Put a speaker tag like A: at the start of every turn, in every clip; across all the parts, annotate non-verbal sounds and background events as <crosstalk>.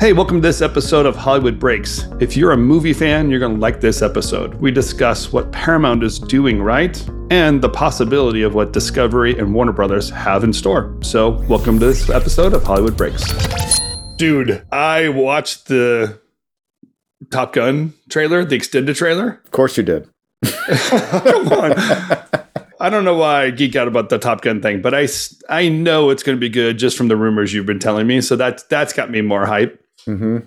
A: Hey, welcome to this episode of Hollywood Breaks. If you're a movie fan, you're going to like this episode. We discuss what Paramount is doing right and the possibility of what Discovery and Warner Brothers have in store. So, welcome to this episode of Hollywood Breaks. Dude, I watched the Top Gun trailer, the extended trailer.
B: Of course you did. <laughs>
A: Come on. I don't know why I geek out about the Top Gun thing, but I, I know it's going to be good just from the rumors you've been telling me. So that's that's got me more hype.
B: Mm-hmm.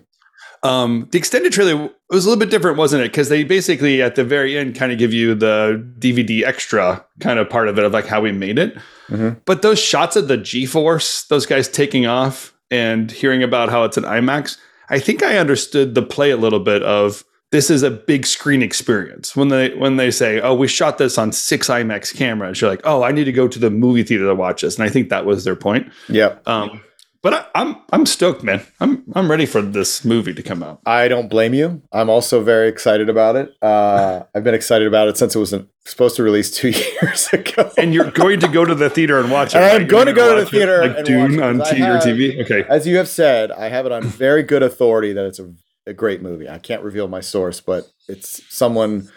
A: Um, the extended trailer was a little bit different, wasn't it? Because they basically at the very end kind of give you the DVD extra kind of part of it of like how we made it.
B: Mhm.
A: But those shots of the G Force, those guys taking off and hearing about how it's an IMAX, I think I understood the play a little bit of this is a big screen experience. When they when they say, "Oh, we shot this on six IMAX cameras," you're like, "Oh, I need to go to the movie theater to watch this." And I think that was their point.
B: Yeah.
A: Um, but I, I'm I'm stoked, man. I'm I'm ready for this movie to come out.
B: I don't blame you. I'm also very excited about it. Uh, <laughs> I've been excited about it since it was supposed to release two <laughs> years ago.
A: And you're going to go to the theater and watch it.
B: And I'm going to go to the theater
A: it, like
B: and
A: Dune
B: watch it,
A: on T-
B: have-
A: TV. Okay,
B: As you have said, I have it on very good authority that it's a, a great movie. I can't reveal my source, but it's someone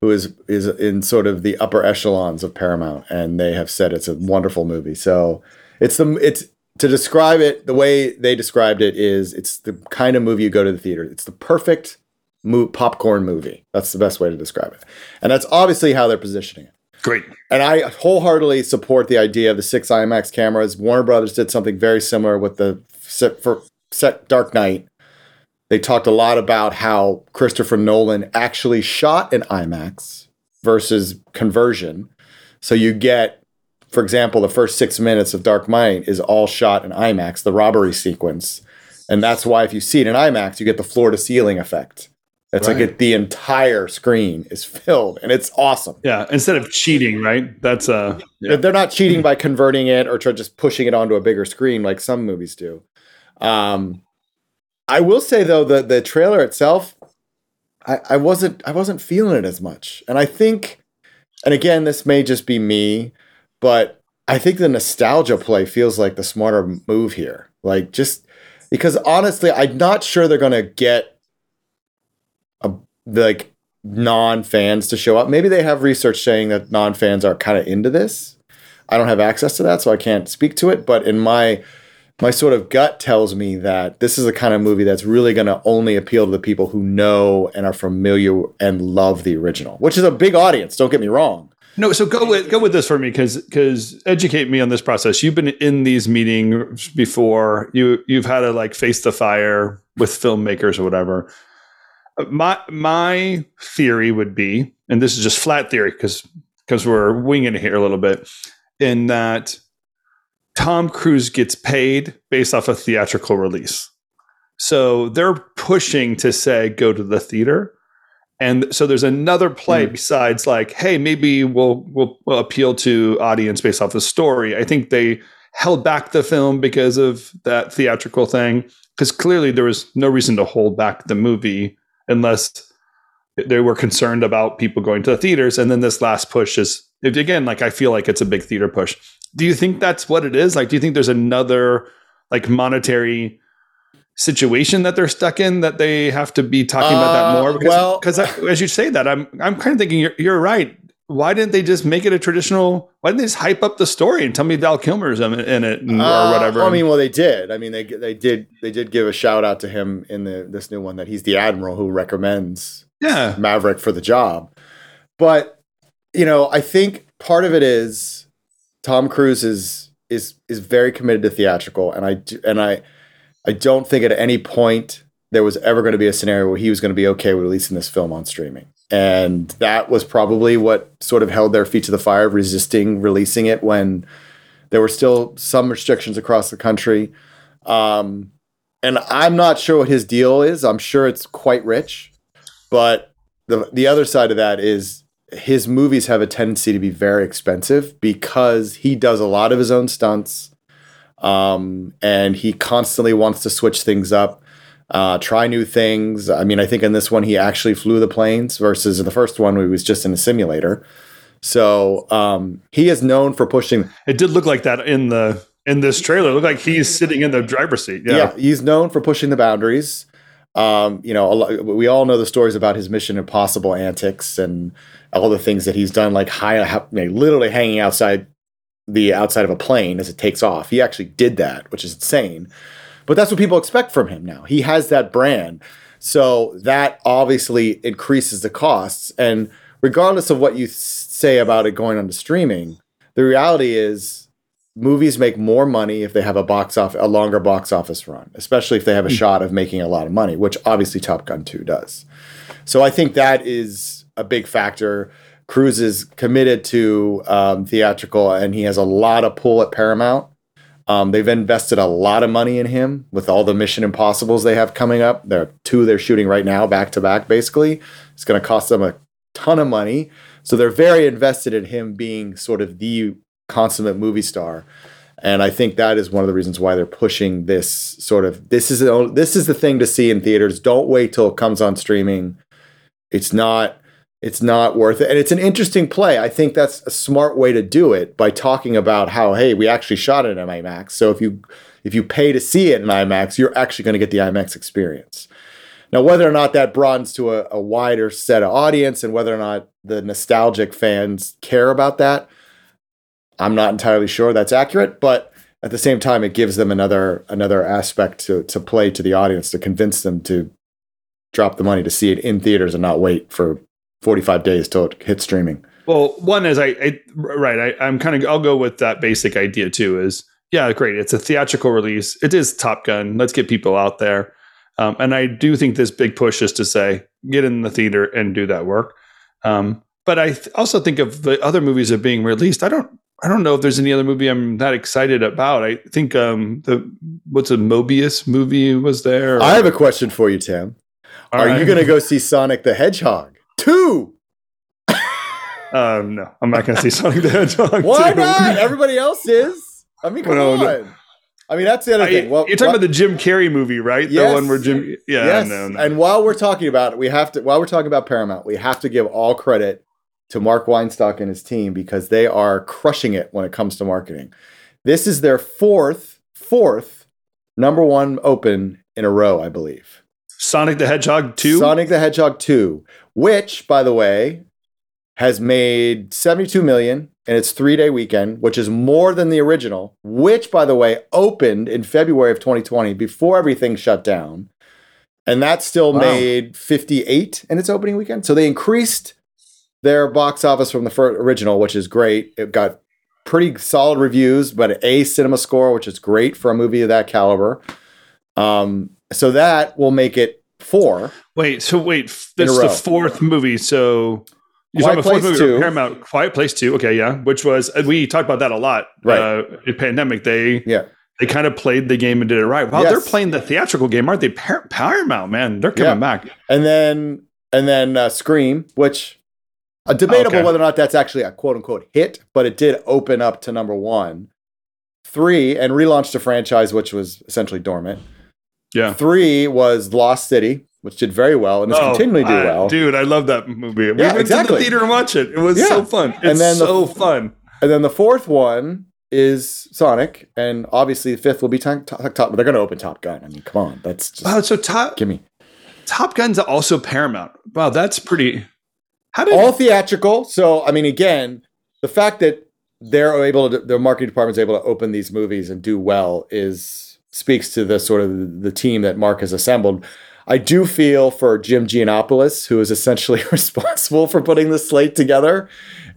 B: who is is in sort of the upper echelons of Paramount, and they have said it's a wonderful movie. So it's the it's to describe it the way they described it is it's the kind of movie you go to the theater. It's the perfect mo- popcorn movie. That's the best way to describe it, and that's obviously how they're positioning it.
A: great.
B: And I wholeheartedly support the idea of the six IMAX cameras. Warner Brothers did something very similar with the set for set Dark Knight. They talked a lot about how Christopher Nolan actually shot an IMAX versus conversion. So you get, for example, the first six minutes of Dark Knight is all shot in IMAX, the robbery sequence. And that's why if you see it in IMAX, you get the floor to ceiling effect. It's like it, the entire screen is filled and it's awesome.
A: Yeah, instead of cheating, right? That's uh, yeah.
B: They're not cheating by converting it or just pushing it onto a bigger screen like some movies do. Um, I will say though the the trailer itself, I, I wasn't I wasn't feeling it as much, and I think, and again, this may just be me, but I think the nostalgia play feels like the smarter move here. Like just because honestly, I'm not sure they're gonna get a like non fans to show up. Maybe they have research saying that non fans are kind of into this. I don't have access to that, so I can't speak to it. But in my my sort of gut tells me that this is the kind of movie that's really going to only appeal to the people who know and are familiar and love the original, which is a big audience. Don't get me wrong.
A: No. So go with go with this for me, because because educate me on this process. You've been in these meetings before. You you've had to like face the fire with filmmakers or whatever. My my theory would be, and this is just flat theory because because we're winging it here a little bit, in that Tom Cruise gets paid based off a theatrical release. So they're pushing to say go to the theater. And so there's another play
B: Hmm.
A: besides like, hey, maybe we'll, we'll we'll appeal to audience based off the story. I think they held back the film because of that theatrical thing. Because clearly there was no reason to hold back the movie unless they were concerned about people going to the theaters. And then this last push is if- again, like I feel like it's a big theater push. Do you think that's what it is? Like, do you think there's another like monetary situation that they're stuck in that they have to be talking about that
B: Uh,
A: more? Because,
B: well-
A: because as you say that, I'm I'm kind of thinking you're, you're right. Why didn't they just make it a traditional? Why didn't they just hype up the story and tell me Val Kilmer's in it, in it or
B: Uh,
A: whatever?
B: I mean, well, they did. I mean, they they did they did give a shout out to him in the this new one that he's the admiral who recommends
A: yeah,
B: Maverick for the job. But you know, I think part of it is Tom Cruise is is is very committed to theatrical, and I do, and I I don't think at any point there was ever going to be a scenario where he was going to be okay with releasing this film on streaming. And that was probably what sort of held their feet to the fire, resisting releasing it when there were still some restrictions across the country. Um, and I'm not sure what his deal is. I'm sure it's quite rich, but the the other side of that is his movies have a tendency to be very expensive because he does a lot of his own stunts, um, and he constantly wants to switch things up, uh, try new things. I mean, I think in this one he actually flew the planes versus in the first one he was just in a simulator. So um, he is known for pushing.
A: it did look like that in the in this trailer. It looked like he's sitting in the driver's seat. Yeah.
B: yeah, he's known for pushing the boundaries. Um, you know, a lo- we all know the stories about his Mission Impossible antics and all the things that he's done, like high, literally hanging outside the outside of a plane as it takes off. He actually did that, which is insane. But that's what people expect from him now. He has that brand. So that obviously increases the costs. And regardless of what you say about it going onto streaming, the reality is movies make more money if they have a box off a longer box office run, especially if they have a hmm. shot of making a lot of money, which obviously Top Gun 2 does. So I think that is a big factor. Cruise is committed to um, theatrical, and he has a lot of pull at Paramount. Um, they've invested a lot of money in him with all the Mission Impossibles they have coming up. There are two they're shooting right now, back to back, basically. It's going to cost them a ton of money. So they're very invested in him being sort of the consummate movie star. And I think that is one of the reasons why they're pushing this sort of this is the, this is the thing to see in theaters. Don't wait till it comes on streaming. It's not it's not worth it. And it's an interesting play. I think that's a smart way to do it by talking about how hey, we actually shot it in IMAX. So if you if you pay to see it in IMAX, you're actually going to get the IMAX experience. Now, whether or not that broadens to a, a wider set of audience and whether or not the nostalgic fans care about that, I'm not entirely sure that's accurate, but at the same time, it gives them another another aspect to to play to the audience to convince them to drop the money to see it in theaters and not wait for 45 days till it hits streaming.
A: Well, one is I, I right. I, I'm kind of I'll go with that basic idea too. Is yeah, great. It's a theatrical release. It is Top Gun. Let's get people out there. Um, and I do think this big push is to say get in the theater and do that work. Um, but I th- also think of the other movies that are being released. I don't I don't know if there's any other movie I'm that excited about. I think um, the what's a Morbius movie was there.
B: I have a question for you, Tim. Are
A: right.
B: you going to go see Sonic the Hedgehog 2? <laughs>
A: Um, no, I'm not going to see Sonic the Hedgehog.
B: Why
A: 2.
B: not? Everybody else is. I mean, come on.
A: no.
B: I mean, that's the other
A: I-
B: thing. Well,
A: you're talking
B: what-
A: about the Jim Carrey movie, right?
B: Yes.
A: The one where Jim. Yeah,
B: yes.
A: no, no.
B: And while we're talking about it, we have to while we're talking about Paramount, we have to give all credit to Marc Weinstock and his team because they are crushing it when it comes to marketing. This is their fourth, fourth number one open in a row, I believe.
A: Sonic the Hedgehog 2.
B: Sonic the Hedgehog 2, which, by the way, has made 72 million in its three day weekend, which is more than the original, which, by the way, opened in February of 2020 before everything shut down. And that still
A: Wow.
B: made 58 in its opening weekend. So they increased their box office from the first original, which is great. It got pretty solid reviews, but A cinema score, which is great for a movie of that caliber. Um, so that will make it four.
A: Wait, so wait, this is the fourth movie. So you're
B: Quiet
A: talking about fourth
B: Place
A: movie,
B: 2.
A: Paramount, Quiet Place Two. Okay, yeah, which was we talked about that a lot.
B: Right.
A: Uh, in pandemic, they
B: Yeah.
A: they kind of played the game and did it right. Wow,
B: Yes.
A: they're playing the theatrical game, aren't they? Par- Paramount, man, they're coming
B: Yeah.
A: back.
B: and then and then uh, Scream, which uh, debatable
A: Okay.
B: whether or not that's actually a quote unquote hit, but it did open up to number one. Three and relaunched a franchise which was essentially dormant.
A: Yeah.
B: Three was Lost City, which did very well and is
A: Oh,
B: continuing to do
A: I-
B: well.
A: dude. I love that movie. We
B: Yeah,
A: went
B: exactly.
A: to the theater and watched it. It was
B: Yeah.
A: so fun. It's
B: And then the-
A: so fun.
B: And then the fourth one is Sonic, and obviously the fifth will be Top. top, top they're going to open Top Gun. I mean, come on, that's just
A: Wow, so Top
B: give me
A: Top Gun's are also Paramount. Wow, that's pretty. How did
B: all theatrical. So I mean, again, the fact that they're able to, their marketing department's able to open these movies and do well is speaks to the sort of the team that Marc has assembled. I do feel for Jim Gianopulos, who is essentially <laughs> responsible for putting the slate together,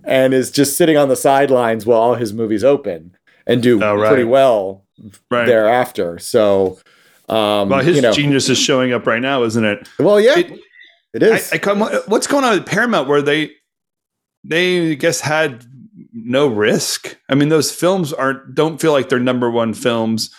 B: and is just sitting on the sidelines while all his movies open and do
A: Oh, right.
B: pretty well
A: right?
B: thereafter. So, um,
A: Well, his
B: you know,
A: genius is showing up right now, isn't it?
B: well, yeah,
A: It-
B: it is.
A: I, I come, what's going on at Paramount where they they I guess had no risk? I mean, those films aren't don't feel like they're number one films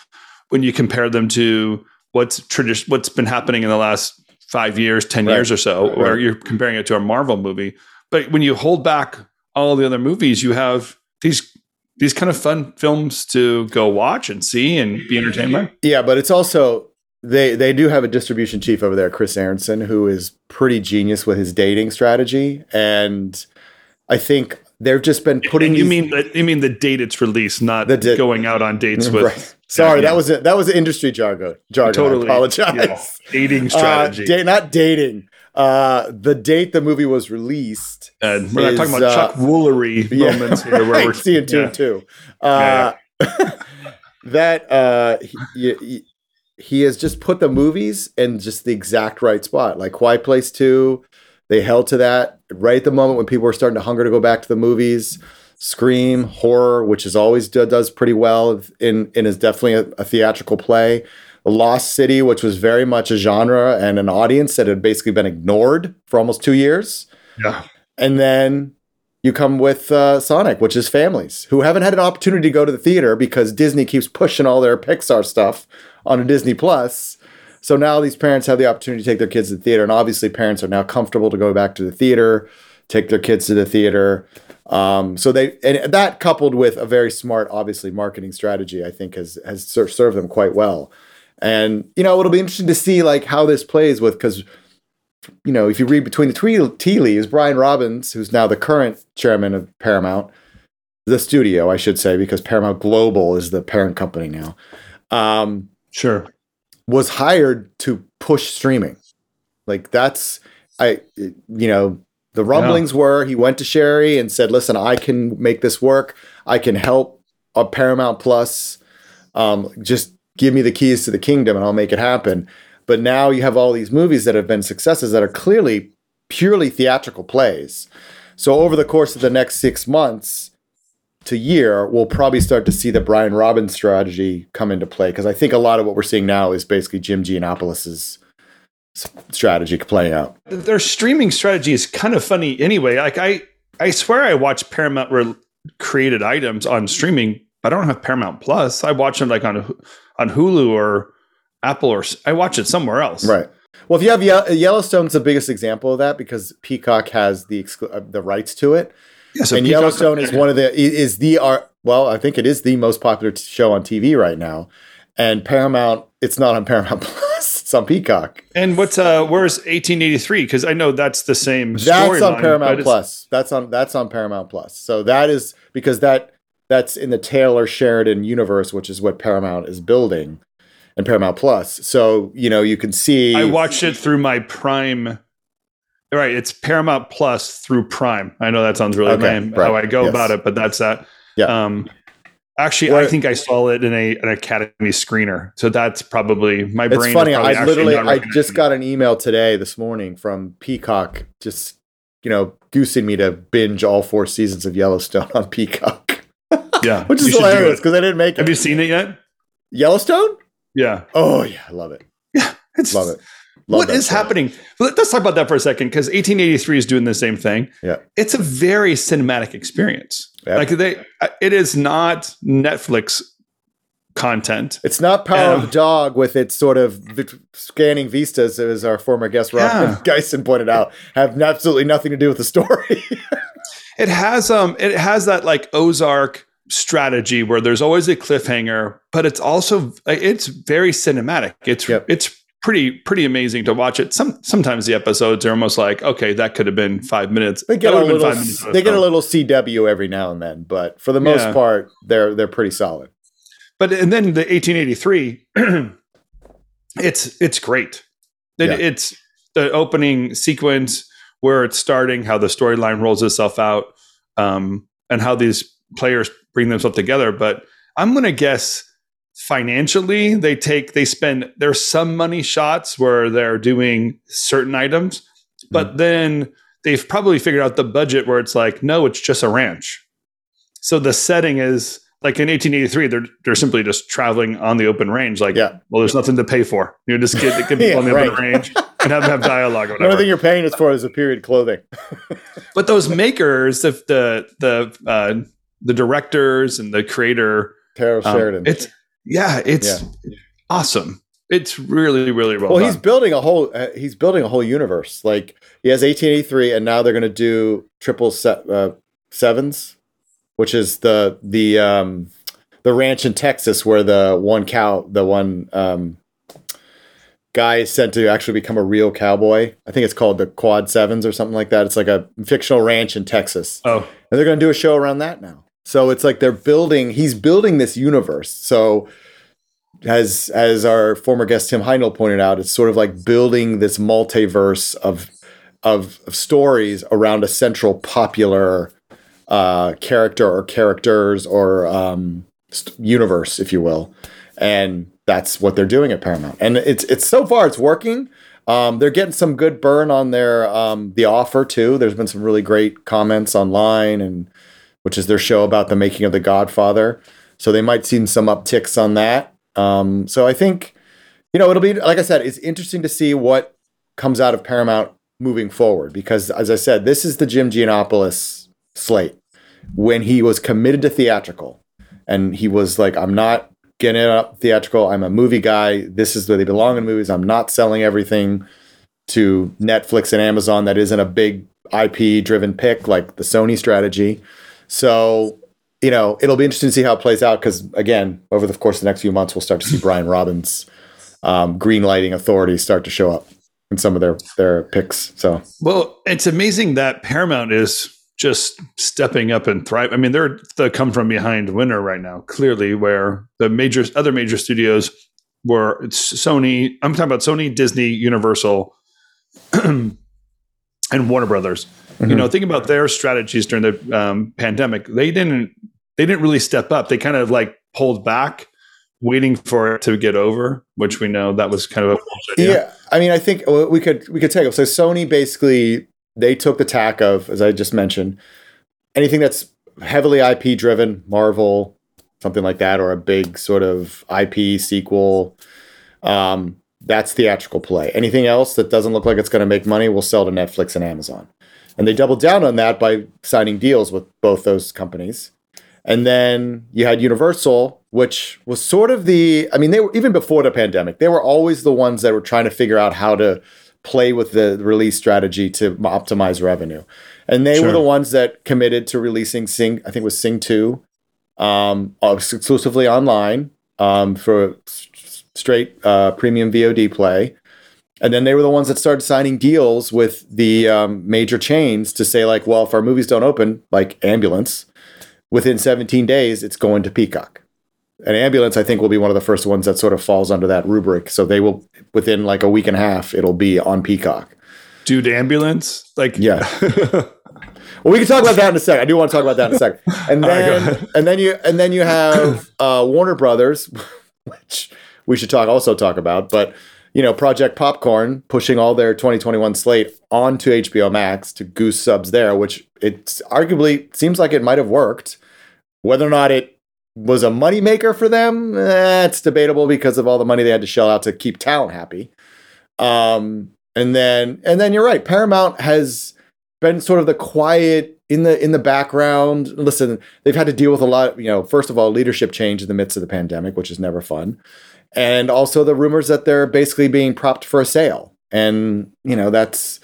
A: when you compare them to what's tradition what's been happening in the last five years, ten
B: Right.
A: years or so, or you're comparing it to a Marvel movie. But when you hold back all the other movies, you have these these kind of fun films to go watch and see and be entertained by.
B: Yeah, but it's also they they do have a distribution chief over there, Chris Aronson, who is pretty genius with his dating strategy, and I think they've just been putting.
A: And you
B: these-
A: mean the, you mean the date it's released, not
B: The di-
A: going out on dates <laughs> with
B: Right. Sorry,
A: Yeah.
B: that was it. That was industry jargon. Jargon.
A: Totally.
B: I apologize.
A: Yeah. <laughs> dating
B: Uh,
A: strategy.
B: da- not dating. Uh, the date the movie was released.
A: and we're not talking about
B: uh,
A: Chuck Woolery <laughs>
B: Yeah,
A: moments here, where
B: right,
A: we're
B: seeing two and two. Uh, <laughs> that uh, he, he, he has just put the movies in just the exact right spot. Like Quiet Place Two, they held to that right at the moment when people were starting to hunger to go back to the movies. Scream, horror, which is always do, does pretty well in and is definitely a, a theatrical play. Lost City, which was very much a genre and an audience that had basically been ignored for almost two years.
A: Yeah.
B: And then you come with uh, Sonic, which is families who haven't had an opportunity to go to the theater because Disney keeps pushing all their Pixar stuff on a Disney Plus. So now these parents have the opportunity to take their kids to the theater, and obviously parents are now comfortable to go back to the theater, take their kids to the theater. Um, so they and that coupled with a very smart, obviously marketing strategy, I think has has ser- served them quite well. And you know it'll be interesting to see like how this plays with because you know, if you read between the twee- tea leaves, Brian Robbins, who's now the current chairman of Paramount, the studio, I should say, because Paramount Global is the parent company now, um,
A: Sure.
B: was hired to push streaming. Like that's, I, you know, the rumblings were he went to Shari and said, "Listen, I can make this work. I can help a Paramount Plus. Um, just give me the keys to the kingdom, and I'll make it happen." But now you have all these movies that have been successes that are clearly purely theatrical plays. So over the course of the next six months to year, we'll probably start to see the Brian Robbins strategy come into play because I think a lot of what we're seeing now is basically Jim Gianopulos' strategy playing out.
A: Their streaming strategy is kind of funny anyway. Like I, I swear I watch Paramount re- created items on streaming. But I don't have Paramount Plus. I watch them like on on Hulu or Apple or I watch it somewhere else.
B: Right. Well, if you have Ye- Yellowstone's the biggest example of that because Peacock has the exclu- uh, the rights to it,
A: Yeah, so
B: and
A: Peacock-
B: Yellowstone is one of the is the art. Well, I think it is the most popular t- show on TV right now, and Paramount. It's not on Paramount Plus. It's on Peacock.
A: And what's uh where's 1883? Because I know that's the same.
B: That's on
A: but
B: Paramount Plus. That's on that's on Paramount Plus. So that is because that that's in the Taylor Sheridan universe, which is what Paramount is building, and Paramount Plus. So you know you can see.
A: I watched it through my Prime. Right, it's Paramount Plus through Prime. I know that sounds really
B: Okay,
A: lame
B: right,
A: how I go
B: yes.
A: about it, but that's that.
B: Yeah.
A: Um, actually,
B: What-
A: I think I saw it in a an Academy screener, so that's probably my brain.
B: It's funny. I literally I just got an email today this morning from Peacock, just you know, goosing me to binge all four seasons of Yellowstone on Peacock, <laughs>
A: yeah,
B: which is hilarious because I didn't make it.
A: Have you seen it yet?
B: Yellowstone?
A: Yeah,
B: Oh yeah, I love it.
A: Yeah, it's
B: Love it. Love
A: What is
B: show.
A: happening? Let- Let's talk about that for a second because 1883 is doing the same thing.
B: Yeah.
A: It's a very cinematic experience.
B: Yep.
A: Like they, it is not Netflix content.
B: It's not Power
A: Yeah.
B: of the Dog with its sort of scanning vistas, as our former guest Robin
A: Yeah. <laughs>
B: Geisen pointed out, have absolutely nothing to do with the story. <laughs>
A: It has um, it has that like Ozark strategy where there's always a cliffhanger, but it's also it's very cinematic. It's
B: Yep.
A: it's pretty pretty amazing to watch it. Some sometimes the episodes are almost like okay, that could have been five minutes.
B: they get a
A: would have been
B: little, they get a little CW every now and then, but for the most
A: Yeah.
B: part, they're they're pretty solid.
A: But and then the 1883, <clears throat> it's it's great. It,
B: Yeah.
A: It's the opening sequence where it's starting, how the storyline rolls itself out, um, and how these players bring themselves together. But I'm gonna guess financially they take they spend there's some money shots where they're doing certain items, but then they've probably figured out the budget where it's like, no, it's just a ranch. So the setting is like in 1883, they're they're simply just traveling on the open range. Like,
B: Yeah.
A: well, there's nothing to pay for. You know, just get, get people
B: Yeah,
A: on the open range and have them have dialogue or
B: The only thing you're paying is for is a period clothing. <laughs>
A: But those makers, if the the uh, the directors and the creator,
B: Taylor
A: um,
B: Sheridan.
A: it's yeah, it's awesome. It's really really well,
B: well,
A: done.
B: he's building a whole uh, he's building a whole universe. Like he has 1883, and now they're going to do triple se- uh, sevens, which is the the um, the ranch in Texas where the one cow, the one um, guy is sent to actually become a real cowboy. I think it's called the Quad Sevens or something like that. It's like a fictional ranch in Texas.
A: Oh,
B: and they're going to do a show around that now. So it's like they're building. He's building this universe. So as as our former guest Tim Heinel pointed out, it's sort of like building this multiverse of of, of stories around a central popular uh, character or characters or um, st- universe, if you will, and that's what they're doing at Paramount. And it's it's so far it's working. Um, they're getting some good burn on their um, the offer too. There's been some really great comments online, and which is their show about the making of the Godfather. So they might see some upticks on that. Um, so I think, you know, it'll be like I said, it's interesting to see what comes out of Paramount moving forward because, as I said, this is the Jim Gianopulos slate when he was committed to theatrical, and he was like, "I'm not getting up theatrical. I'm a movie guy. This is where they belong in movies. I'm not selling everything to Netflix and Amazon that isn't a big IP driven pick like the Sony strategy. So, you know, it'll be interesting to see how it plays out because, again, over the course of the next few months, we'll start to see Brian Robbins' um, green lighting authorities start to show up in some of their their picks. So,
A: well, it's amazing that Paramount is just stepping up and thrive. I mean, they're the come from behind winner right now, clearly, where the major other major studios were Sony. I'm talking about Sony, Disney, Universal, <clears throat> and Warner Brothers. Mm-hmm. You know, think about their strategies during the um, pandemic. They didn't they didn't really step up. They kind of like pulled back, waiting for it to get over, which we know that was kind of
B: a yeah. I mean, I think we could we could take it. So Sony basically they took the tack of, as I just mentioned, anything that's heavily IP driven, Marvel, something like that, or a big sort of IP sequel. Um, that's theatrical play. Anything else that doesn't look like it's going to make money we'll sell to Netflix and Amazon. And they doubled down on that by signing deals with both those companies. And then you had Universal, which was sort of the, I mean, they were even before the pandemic, they were always the ones that were trying to figure out how to play with the release strategy to optimize revenue. And they sure. were the ones that committed to releasing Sing, I think it was Sing 2, um, exclusively online um, for straight uh, premium VOD play. And then they were the ones that started signing deals with the um, major chains to say, like, well, if our movies don't open, like Ambulance, within 17 days, it's going to Peacock. And ambulance i think will be one of the first ones that sort of falls under that rubric. So they will within like a week and a half it'll be on peacock.
A: Dude ambulance? Like
B: yeah. <laughs> Well we can talk about that in a second i do want to talk about that in a second <laughs> and then right, and then you and then you have uh, warner brothers <laughs> which we should talk also talk about. But you know project popcorn pushing all their 2021 slate onto hbo max to goose subs there which it's arguably seems like it might have worked whether or not it was a moneymaker for them. Eh, debatable because of all the money they had to shell out to keep talent happy. Um, and then and then you're right. Paramount has been sort of the quiet in the in the background. Listen, they've had to deal with a lot. You know, first of all, leadership change in the midst of the pandemic, which is never fun, and also the rumors that they're basically being propped for a sale. And you know, that's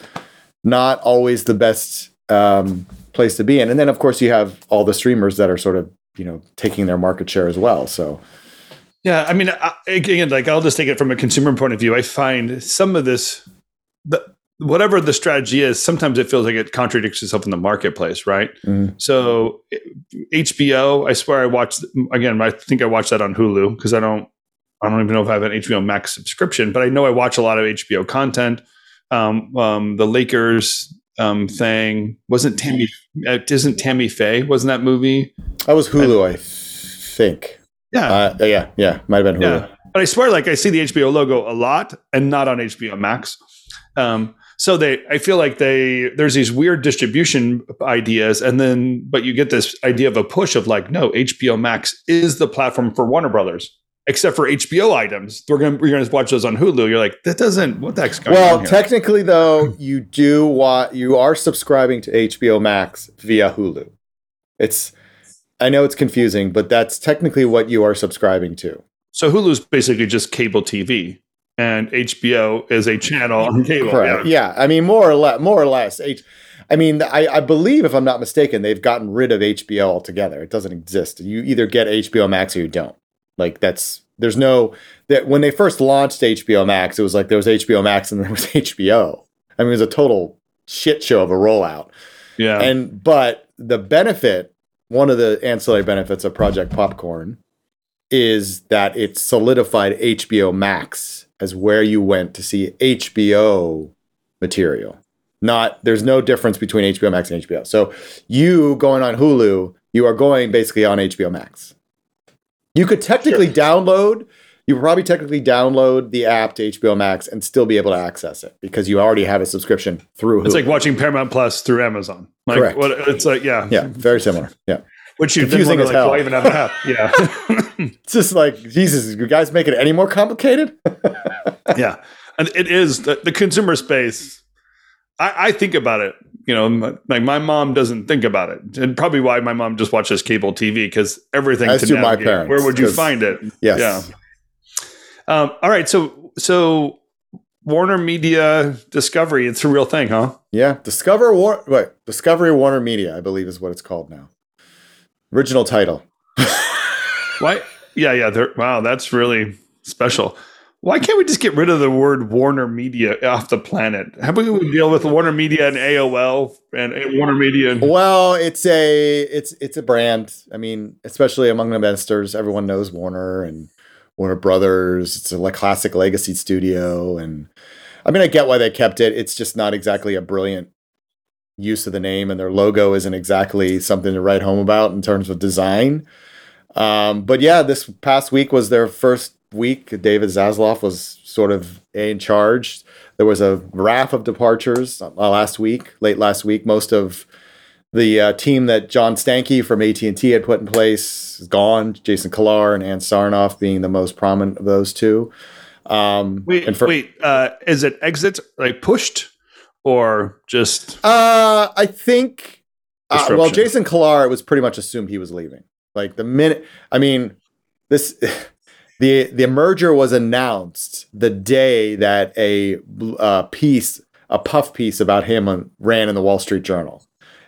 B: not always the best um, place to be in. And then, of course, you have all the streamers that are sort of you know taking their market share as well. So.
A: Yeah, I mean, I, again, like I'll just take it from a consumer point of view. I find some of this, the, whatever the strategy is, sometimes it feels like it contradicts itself in the marketplace, right? Mm-hmm. So HBO, I swear I watched again. I think I watched that on Hulu because I don't, I don't even know if I have an HBO Max subscription, but I know I watch a lot of HBO content. Um, um, the Lakers um, thing wasn't Tammy, uh, isn't Tammy Faye? Wasn't that movie?
B: That was Hulu, I, I think.
A: Yeah.
B: Uh, yeah. Yeah. Might have been Hulu.
A: Yeah. But I swear, like, I see the HBO logo a lot and not on HBO Max. Um, so they, I feel like they, there's these weird distribution ideas, and then, but you get this idea of a push of like, no, HBO Max is the platform for Warner Brothers except for HBO items. We're gonna we're gonna watch those on Hulu. You're like, that doesn't what the heck's going
B: well, on? Well, technically though, <laughs> you do what you are subscribing to HBO Max via Hulu. It's I know it's confusing, but that's technically what you are subscribing to.
A: So Hulu's basically just cable TV. And HBO is a channel on <laughs> cable.
B: Correct. Yeah. yeah. I mean, more or less, more or less. H- I mean, I, I believe, if I'm not mistaken, they've gotten rid of HBO altogether. It doesn't exist. You either get HBO Max or you don't. Like that's there's no that when they first launched HBO Max, it was like there was HBO Max and <laughs> there was HBO. I mean, it was a total shit show of a rollout.
A: Yeah.
B: And but the benefit, one of the ancillary benefits of Project Popcorn is that it solidified HBO Max as where you went to see HBO material. Not there's no difference between HBO Max and HBO. So you going on Hulu, you are going basically on HBO Max. You could technically download, you probably technically download the app to HBO Max and still be able to access it because you already have a subscription through Hulu.
A: It's like watching Paramount Plus through Amazon. Like
B: Correct.
A: what it's like, yeah.
B: yeah, very similar. Yeah.
A: Which you
B: Confusing as
A: like,
B: hell.
A: even have an app? Yeah. <laughs>
B: It's <laughs> just like, Jesus, you guys make it any more complicated? <laughs>
A: yeah. And it is the, the consumer space. I, I think about it, you know, like my mom doesn't think about it. And probably why my mom just watches cable TV because everything
B: As
A: to
B: do my parents,
A: Where would you find it?
B: yes.
A: Yeah. Um, all right. So, so Warner Media Discovery, it's a real thing, huh?
B: Yeah. Discover War wait, Discovery Warner Media, I believe is what it's called now. Original title. <laughs>
A: Why? Yeah, yeah. Wow, that's really special. Why can't we just get rid of the word Warner Media off the planet? How about we deal with Warner Media and AOL and, Warner Media? And,
B: Well, it's a it's it's a brand. I mean, especially among the investors, everyone knows Warner and Warner Brothers. It's a like classic legacy studio, and I mean, I get why they kept it. It's just not exactly a brilliant use of the name, and their logo isn't exactly something to write home about in terms of design. Um, but yeah, this past week was their first week. David Zaslav was sort of in charge. There was a raft of departures uh, last week, late last week. Most of the uh, team that John Stankey from AT and T had put in place is gone. Jason Kilar and Ann Sarnoff being the most prominent of those two. Um,
A: wait,
B: for,
A: wait. Uh, is it exit like pushed or just?
B: Uh, I think. Uh, well, Jason Kilar, it was pretty much assumed he was leaving. Like the minute, I mean, this <laughs> the the merger was announced the day that a uh, piece, a puff piece about him on, ran in the Wall Street Journal,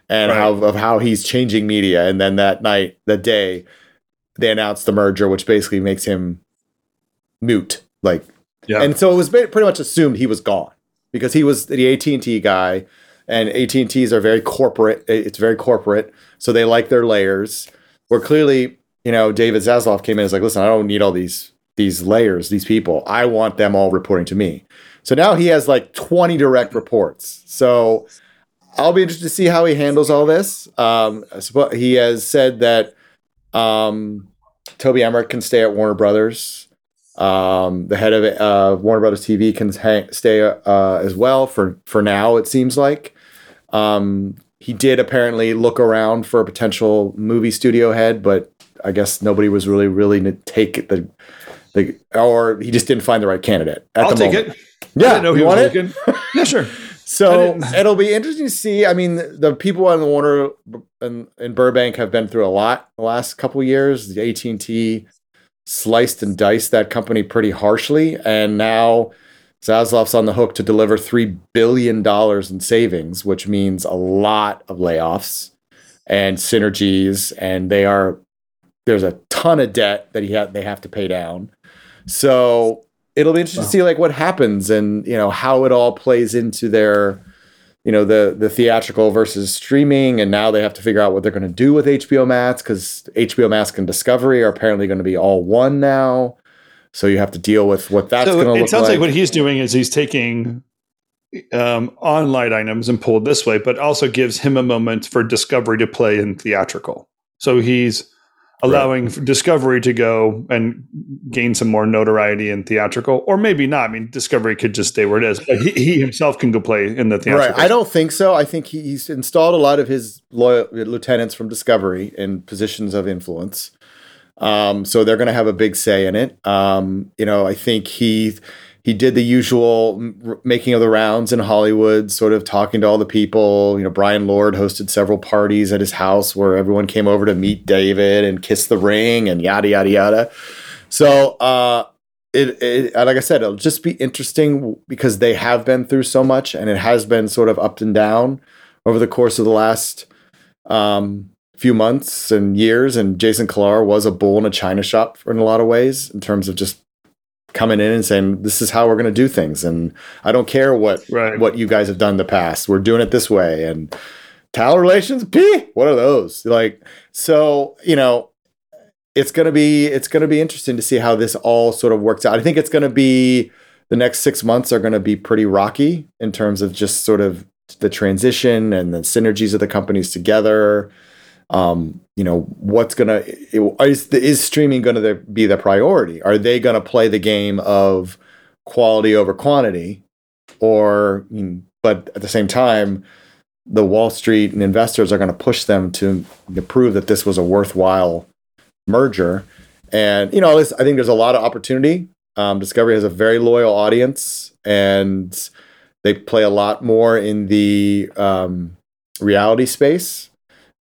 B: and
A: Right.
B: how of how he's changing media. And then that night, the day, they announced the merger, which basically makes him mute. Like
A: Yeah.
B: and so it was pretty much assumed he was gone because he was the AT and T guy, and AT and T's are very corporate. It's very corporate, so they like their layers. Where clearly, you know, David Zaslav came in and was like, "Listen, I don't need all these these layers, these people. I want them all reporting to me." So now he has like twenty direct reports. So I'll be interested to see how he handles all this. Um, he has said that um, Toby Emmerich can stay at Warner Brothers. Um, the head of uh, Warner Brothers TV can hang, stay uh, as well for for now. It seems like um, he did apparently look around for a potential movie studio head, but I guess nobody was really really to take it the the or he just didn't find the right candidate. At
A: I'll
B: the
A: take
B: moment.
A: it. I
B: Yeah,
A: didn't know
B: you
A: he
B: want it? <laughs>
A: yeah, sure.
B: So it'll be interesting to see. I mean, the people on the Warner and in Burbank have been through a lot the last couple of years. The AT and T sliced and diced that company pretty harshly, and now Zaslav's on the hook to deliver three billion dollars in savings, which means a lot of layoffs and synergies, and they are there's a ton of debt that he had they have to pay down. So it'll be interesting to see like what happens and you know how it all plays into their you know the the theatrical versus streaming and now they have to figure out what they're going to do with HBO Max cuz HBO Max and Discovery are apparently going to be all one now so you have to deal with what that's
A: so
B: going to look like.
A: it sounds like. what he's doing is he's taking um, online items and pulled this way, but also gives him a moment for Discovery to play in theatrical. So he's allowing Discovery to go and gain some more notoriety in theatrical, or maybe not. I mean, Discovery could just stay where it is, but he, he himself can go play in the theatrical.
B: Right. I don't think so. I think he, he's installed a lot of his loyal lieutenants from Discovery in positions of influence. Um, so they're going to have a big say in it. Um, you know, I think he he did the usual making of the rounds in Hollywood, sort of talking to all the people. You know, Bryan Lourd hosted several parties at his house where everyone came over to meet David and kiss the ring and yada yada yada. So uh, it, it like I said, it'll just be interesting because they have been through so much, and it has been sort of up and down over the course of the last um, few months and years, and Jason Kilar was a bull in a china shop in a lot of ways in terms of just coming in and saying this is how we're going to do things and i don't care what
A: Right.
B: what you guys have done in the past. We're doing it this way and talent relations p what are those? Like so you know it's going to be it's going to be interesting to see how this all sort of works out. I think it's going to be the next six months are going to be pretty rocky in terms of just sort of the transition and the synergies of the companies together um, you know what's gonna is is streaming gonna be the priority? Are they gonna play the game of quality over quantity? Or but at the same time the wall street and investors are going to push them to, to prove that this was a worthwhile merger. And you know i think there's a lot of opportunity. Um, discovery has a very loyal audience and they play a lot more in the um, reality space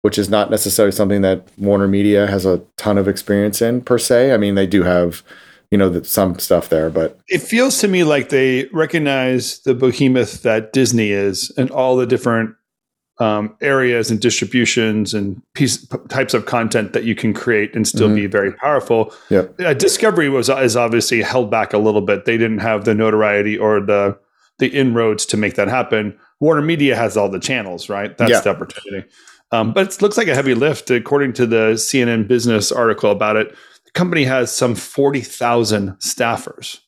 B: which is not necessarily something that Warner Media has a ton of experience in per se. I mean, they do have, you know, some stuff there, but
A: it feels to me like they recognize the behemoth that Disney is and all the different um, areas and distributions and piece, p- types of content that you can create and still
B: Mhm.
A: be very powerful.
B: Yep.
A: Uh, Discovery was is obviously held back a little bit. They didn't have the notoriety or the the inroads to make that happen. Warner Media has all the channels, right? That's
B: Yeah.
A: the opportunity. Um, but it looks like a heavy lift, according to the CNN Business article about it. The company has some forty thousand staffers,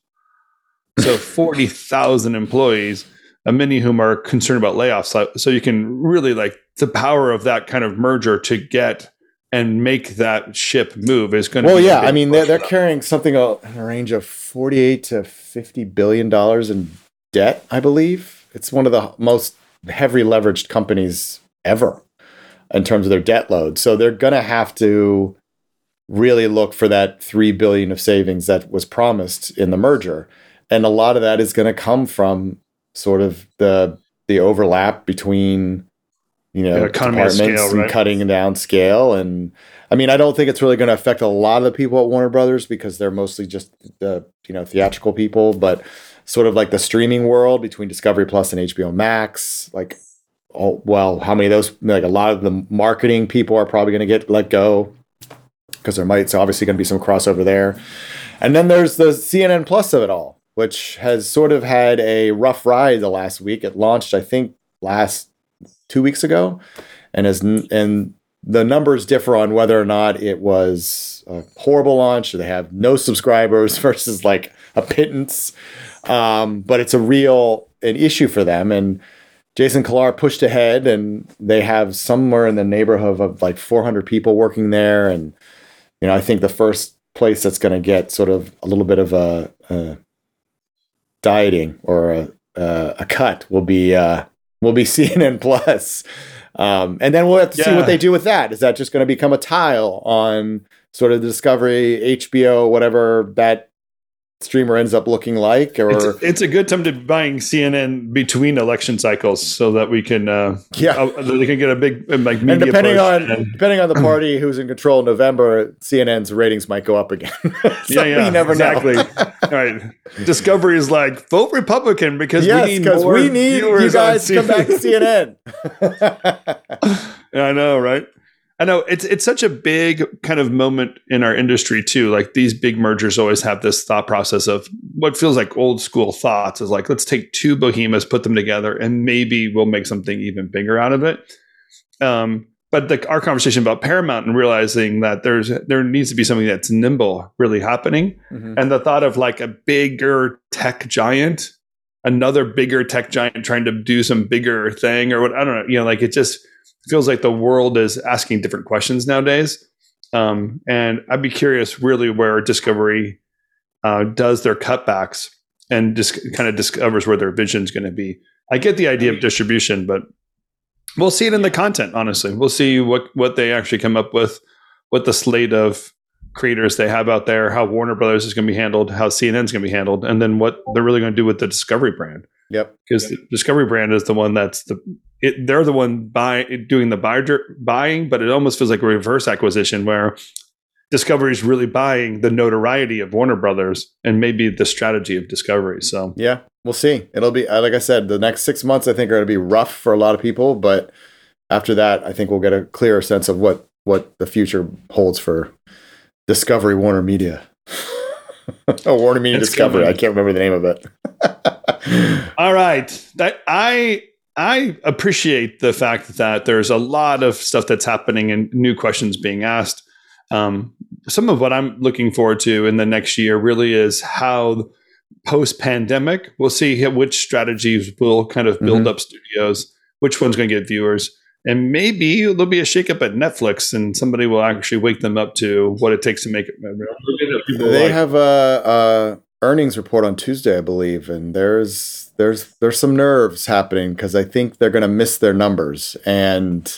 A: so <laughs> forty thousand employees, uh, many of whom are concerned about layoffs. So, you can really like the power of that kind of merger to get and make that ship move is going to.
B: well, yeah, I mean, they're, they're carrying something uh, in a range of 48 to 50 billion dollars in debt, I believe. It's one of the most heavily leveraged companies ever in terms of their debt load. So they're going to have to really look for that 3 billion of savings that was promised in the merger. And a lot of that is going to come from sort of the the overlap between you know
A: Yeah,
B: departments
A: scale,
B: and
A: right?
B: cutting down scale and I mean I don't think it's really going to affect a lot of the people at Warner Brothers because they're mostly just the you know theatrical people but sort of like the streaming world between Discovery Plus and HBO Max like oh well how many of those like a lot of the marketing people are probably going to get let go because there might so obviously going to be some crossover there. And then there's the CNN Plus of it all which has sort of had a rough ride the last week. It launched I think last two weeks ago and as and the numbers differ on whether or not it was a horrible launch or they have no subscribers <laughs> versus like a pittance. Um, but it's a real an issue for them and jason Kilar pushed ahead and they have somewhere in the neighborhood of like 400 people working there and you know i think the first place that's going to get sort of a little bit of a, a dieting or a, a, a cut will be uh, will be <laughs> CNN Plus. Um, and then we'll have to see what they do with that. Is that just going to become a tile on sort of the Discovery, HBO, whatever that streamer ends up looking like? Or
A: It's, it's a good time to be buying CNN between election cycles so that we can uh,
B: yeah.
A: uh, they can get a big uh, like media
B: and depending on
A: and-
B: depending on the <clears throat> party who's in control in November, CNN's ratings might go up again. <laughs> So
A: yeah, yeah,
B: you never
A: exactly.
B: know. <laughs>
A: All right, Discovery is like vote Republican because
B: yes,
A: we need more
B: we need you guys to come back to CNN. <laughs>
A: I know, right? I know it's it's such a big kind of moment in our industry too. Like these big mergers always have this thought process of what feels like old school thoughts is like let's take two behemoths, put them together, and maybe we'll make something even bigger out of it. Um, but the, our conversation about Paramount and realizing that there's there needs to be something that's nimble really happening,
B: Mhm.
A: and the thought of like a bigger tech giant, another bigger tech giant trying to do some bigger thing or what I don't know, you know, like it just feels like the world is asking different questions nowadays. Um, and I'd be curious really where Discovery uh, does their cutbacks and just kind of discovers where their vision is going to be. I get the idea of distribution, but we'll see it in the content. Honestly, we'll see what what they actually come up with, what the slate of creators they have out there, how Warner Brothers is going to be handled, how CNN is going to be handled, and then what they're really going to do with the Discovery brand
B: Yep.
A: because the Discovery brand is the one that's the it, they're the one buy doing the buyer buying, but it almost feels like a reverse acquisition where Discovery is really buying the notoriety of Warner Brothers and maybe the strategy of Discovery. So
B: Yeah, we'll see. It'll be uh, like I said, the next six months I think are going to be rough for a lot of people, but after that, I think we'll get a clearer sense of what what the future holds for Discovery Warner Media. <laughs> <laughs> oh, warning me
A: to
B: Discovery.
A: coming.
B: I can't remember the name of it. <laughs>
A: All right. That I I appreciate the fact that there's a lot of stuff that's happening and new questions being asked. Um, some of what I'm looking forward to in the next year really is how post pandemic we'll see which strategies will kind of build
B: Mhm.
A: up studios, which one's going to get viewers. And maybe there'll be a shakeup at Netflix, and somebody will actually wake them up to what it takes to make it.
B: They
A: like-
B: have a, a earnings report on Tuesday, I believe, and there's there's there's some nerves happening because I think they're going to miss their numbers, and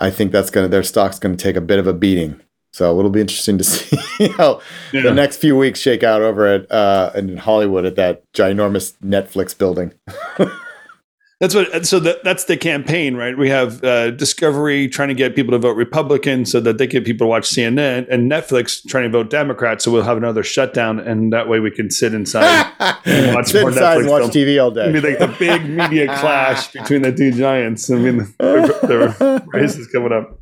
B: I think that's going to their stock's going to take a bit of a beating. So it'll be interesting to <laughs> see how
A: Yeah.
B: the next few weeks shake out over at uh, in Hollywood at that ginormous Netflix building. <laughs>
A: That's what. So that, that's the campaign, right? We have uh, Discovery trying to get people to vote Republican so that they get people to watch CNN, and Netflix trying to vote Democrat, so we'll have another shutdown, and that way we can sit inside. <laughs> watch
B: Sit
A: more
B: inside and
A: Netflix
B: watch
A: film.
B: TV all day.
A: I mean, like the big media <laughs> clash between the two giants. I mean, <laughs> the, the race is coming up.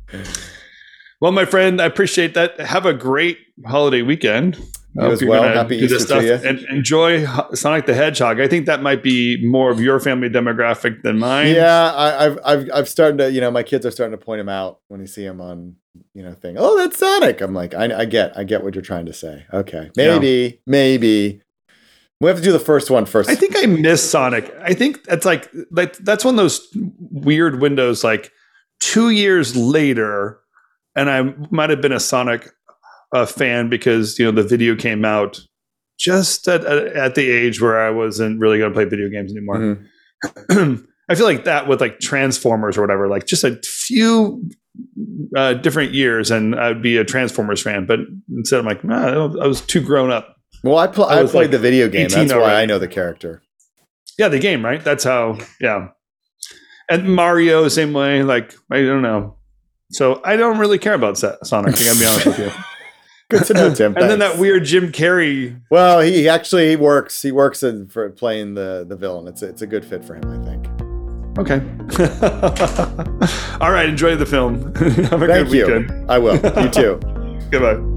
A: Well, my friend, I appreciate that. Have a great holiday weekend.
B: You as well. Happy
A: do this
B: Easter to you.
A: And enjoy Sonic the Hedgehog. I think that might be more of your family demographic than mine.
B: Yeah, I, I've I've I've started to you know my kids are starting to point him out when you see him on you know thing. Oh, that's Sonic. I'm like I, I get I get what you're trying to say. Okay, maybe maybe we have to do the first one first.
A: I think I miss Sonic. I think that's like like that's one of those weird windows. Like two years later, and I might have been a Sonic uh, fan because you know the video came out just at, at, the age where I wasn't really going to play video games anymore.
B: Mhm. <clears throat>
A: I feel like that with like Transformers or whatever, like just a few uh, different years, and I'd be a Transformers fan. But instead, I'm like, nah, I was too grown up.
B: Well, I pl-
A: I
B: I, played
A: like,
B: the video game. That's why
A: already.
B: I know the character.
A: Yeah, the game, right? That's how. Yeah, and Mario same way. Like I don't know. So I don't really care about Sonic. I gotta be honest with you. <laughs>
B: Good to know, <laughs> Tim.
A: and then that weird Jim Carrey.
B: Well, he actually he works. He works in, for playing the the villain. It's a, it's a good fit for him, I think.
A: Okay. <laughs> All right. Enjoy the film. <laughs> Have a
B: Thank
A: good
B: you. I will. You too.
A: Goodbye.